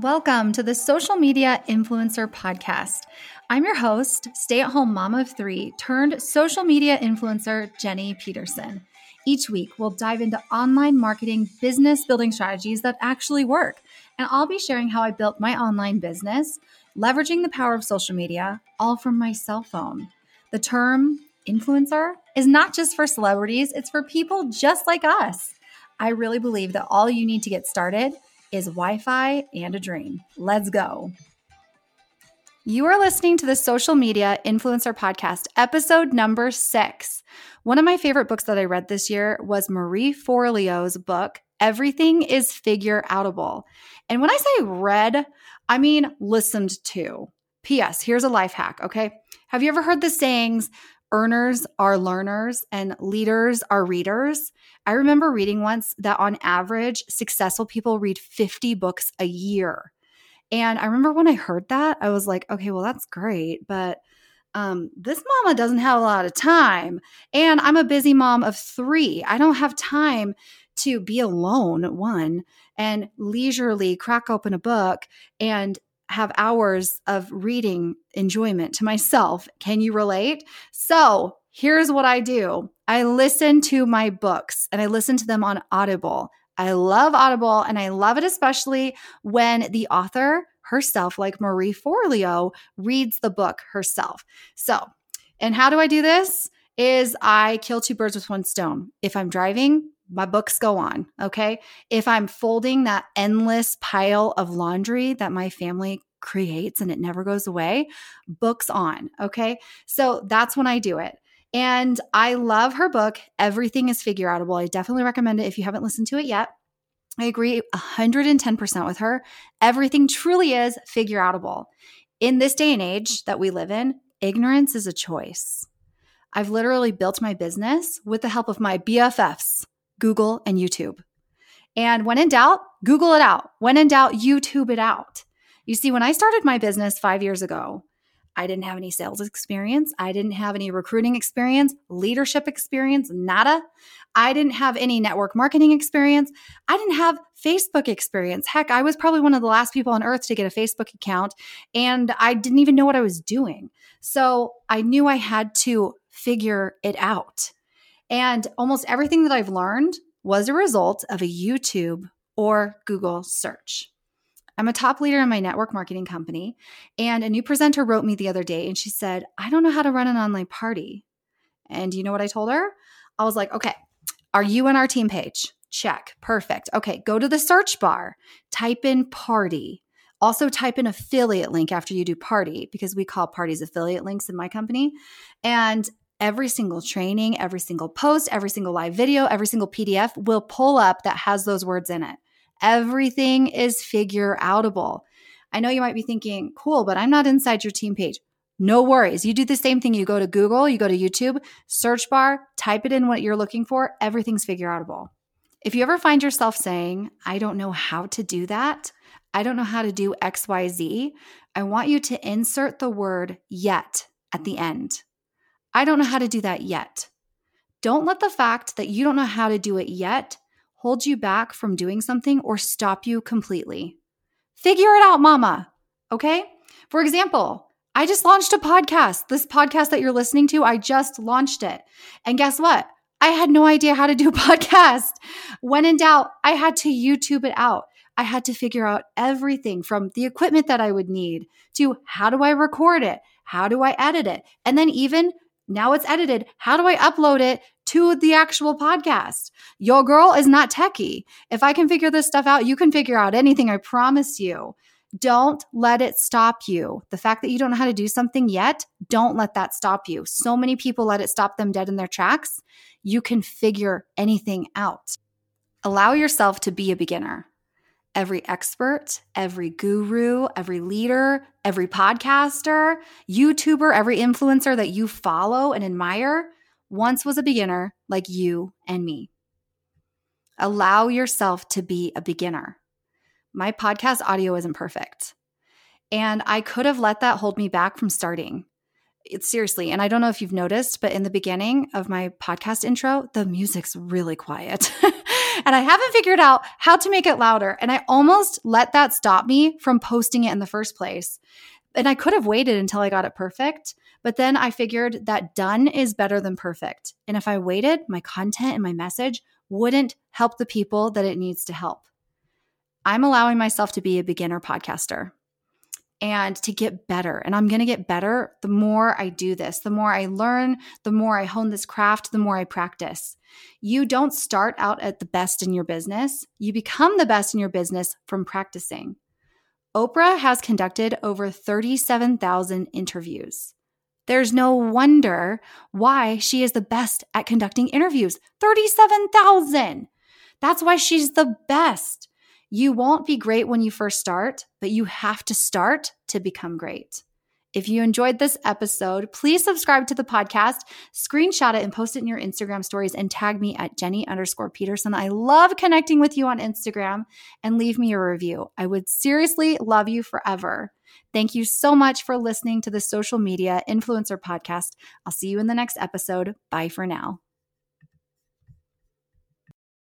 Welcome to the Social Media Influencer Podcast. I'm your host, stay at home mom of three turned social media influencer, Jenny Peterson. Each week, we'll dive into online marketing business building strategies that actually work. And I'll be sharing how I built my online business, leveraging the power of social media, all from my cell phone. The term influencer is not just for celebrities, it's for people just like us. I really believe that all you need to get started is Wi Fi and a dream. Let's go. You are listening to the Social Media Influencer Podcast, episode number six. One of my favorite books that I read this year was Marie Forleo's book, Everything is Figureoutable. And when I say read, I mean listened to. P.S. Here's a life hack, okay? Have you ever heard the sayings, earners are learners and leaders are readers. I remember reading once that on average, successful people read 50 books a year. And I remember when I heard that, I was like, okay, well, that's great. But um, this mama doesn't have a lot of time. And I'm a busy mom of three. I don't have time to be alone, one, and leisurely crack open a book and have hours of reading enjoyment to myself. Can you relate? So here's what I do I listen to my books and I listen to them on Audible. I love Audible and I love it especially when the author herself, like Marie Forleo, reads the book herself. So, and how do I do this? Is I kill two birds with one stone. If I'm driving, my books go on. Okay. If I'm folding that endless pile of laundry that my family creates and it never goes away, books on. Okay. So that's when I do it. And I love her book, Everything is Figureoutable. I definitely recommend it if you haven't listened to it yet. I agree 110% with her. Everything truly is figure outable. In this day and age that we live in, ignorance is a choice. I've literally built my business with the help of my BFFs Google, and YouTube. And when in doubt, Google it out. When in doubt, YouTube it out. You see, when I started my business five years ago, I didn't have any sales experience. I didn't have any recruiting experience, leadership experience, nada. I didn't have any network marketing experience. I didn't have Facebook experience. Heck, I was probably one of the last people on earth to get a Facebook account, and I didn't even know what I was doing. So I knew I had to figure it out. And almost everything that I've learned was a result of a YouTube or Google search. I'm a top leader in my network marketing company, and a new presenter wrote me the other day and she said, I don't know how to run an online party. And you know what I told her? I was like, okay, are you on our team page? Check. Perfect. Okay, go to the search bar, type in party. Also, type in affiliate link after you do party because we call parties affiliate links in my company. And every single training, every single post, every single live video, every single PDF will pull up that has those words in it. Everything is figure outable. I know you might be thinking, cool, but I'm not inside your team page. No worries. You do the same thing. You go to Google, you go to YouTube, search bar, type it in what you're looking for. Everything's figure outable. If you ever find yourself saying, I don't know how to do that, I don't know how to do XYZ, I want you to insert the word yet at the end. I don't know how to do that yet. Don't let the fact that you don't know how to do it yet hold you back from doing something or stop you completely. Figure it out, mama. Okay? For example, I just launched a podcast. This podcast that you're listening to, I just launched it. And guess what? I had no idea how to do a podcast. When in doubt, I had to YouTube it out. I had to figure out everything from the equipment that I would need to how do I record it? How do I edit it? And then even now it's edited. How do I upload it to the actual podcast? Your girl is not techie. If I can figure this stuff out, you can figure out anything, I promise you. Don't let it stop you. The fact that you don't know how to do something yet, don't let that stop you. So many people let it stop them dead in their tracks. You can figure anything out. Allow yourself to be a beginner every expert, every guru, every leader, every podcaster, YouTuber, every influencer that you follow and admire once was a beginner like you and me. Allow yourself to be a beginner. My podcast audio isn't perfect. And I could have let that hold me back from starting. It's seriously, and I don't know if you've noticed, but in the beginning of my podcast intro, the music's really quiet. and I haven't figured out how to make it louder. And I almost let that stop me from posting it in the first place. And I could have waited until I got it perfect. But then I figured that done is better than perfect. And if I waited, my content and my message wouldn't help the people that it needs to help. I'm allowing myself to be a beginner podcaster and to get better. And I'm going to get better the more I do this, the more I learn, the more I hone this craft, the more I practice. You don't start out at the best in your business, you become the best in your business from practicing. Oprah has conducted over 37,000 interviews. There's no wonder why she is the best at conducting interviews 37,000. That's why she's the best. You won't be great when you first start, but you have to start to become great. If you enjoyed this episode, please subscribe to the podcast, screenshot it, and post it in your Instagram stories and tag me at Jenny underscore Peterson. I love connecting with you on Instagram and leave me a review. I would seriously love you forever. Thank you so much for listening to the Social Media Influencer Podcast. I'll see you in the next episode. Bye for now.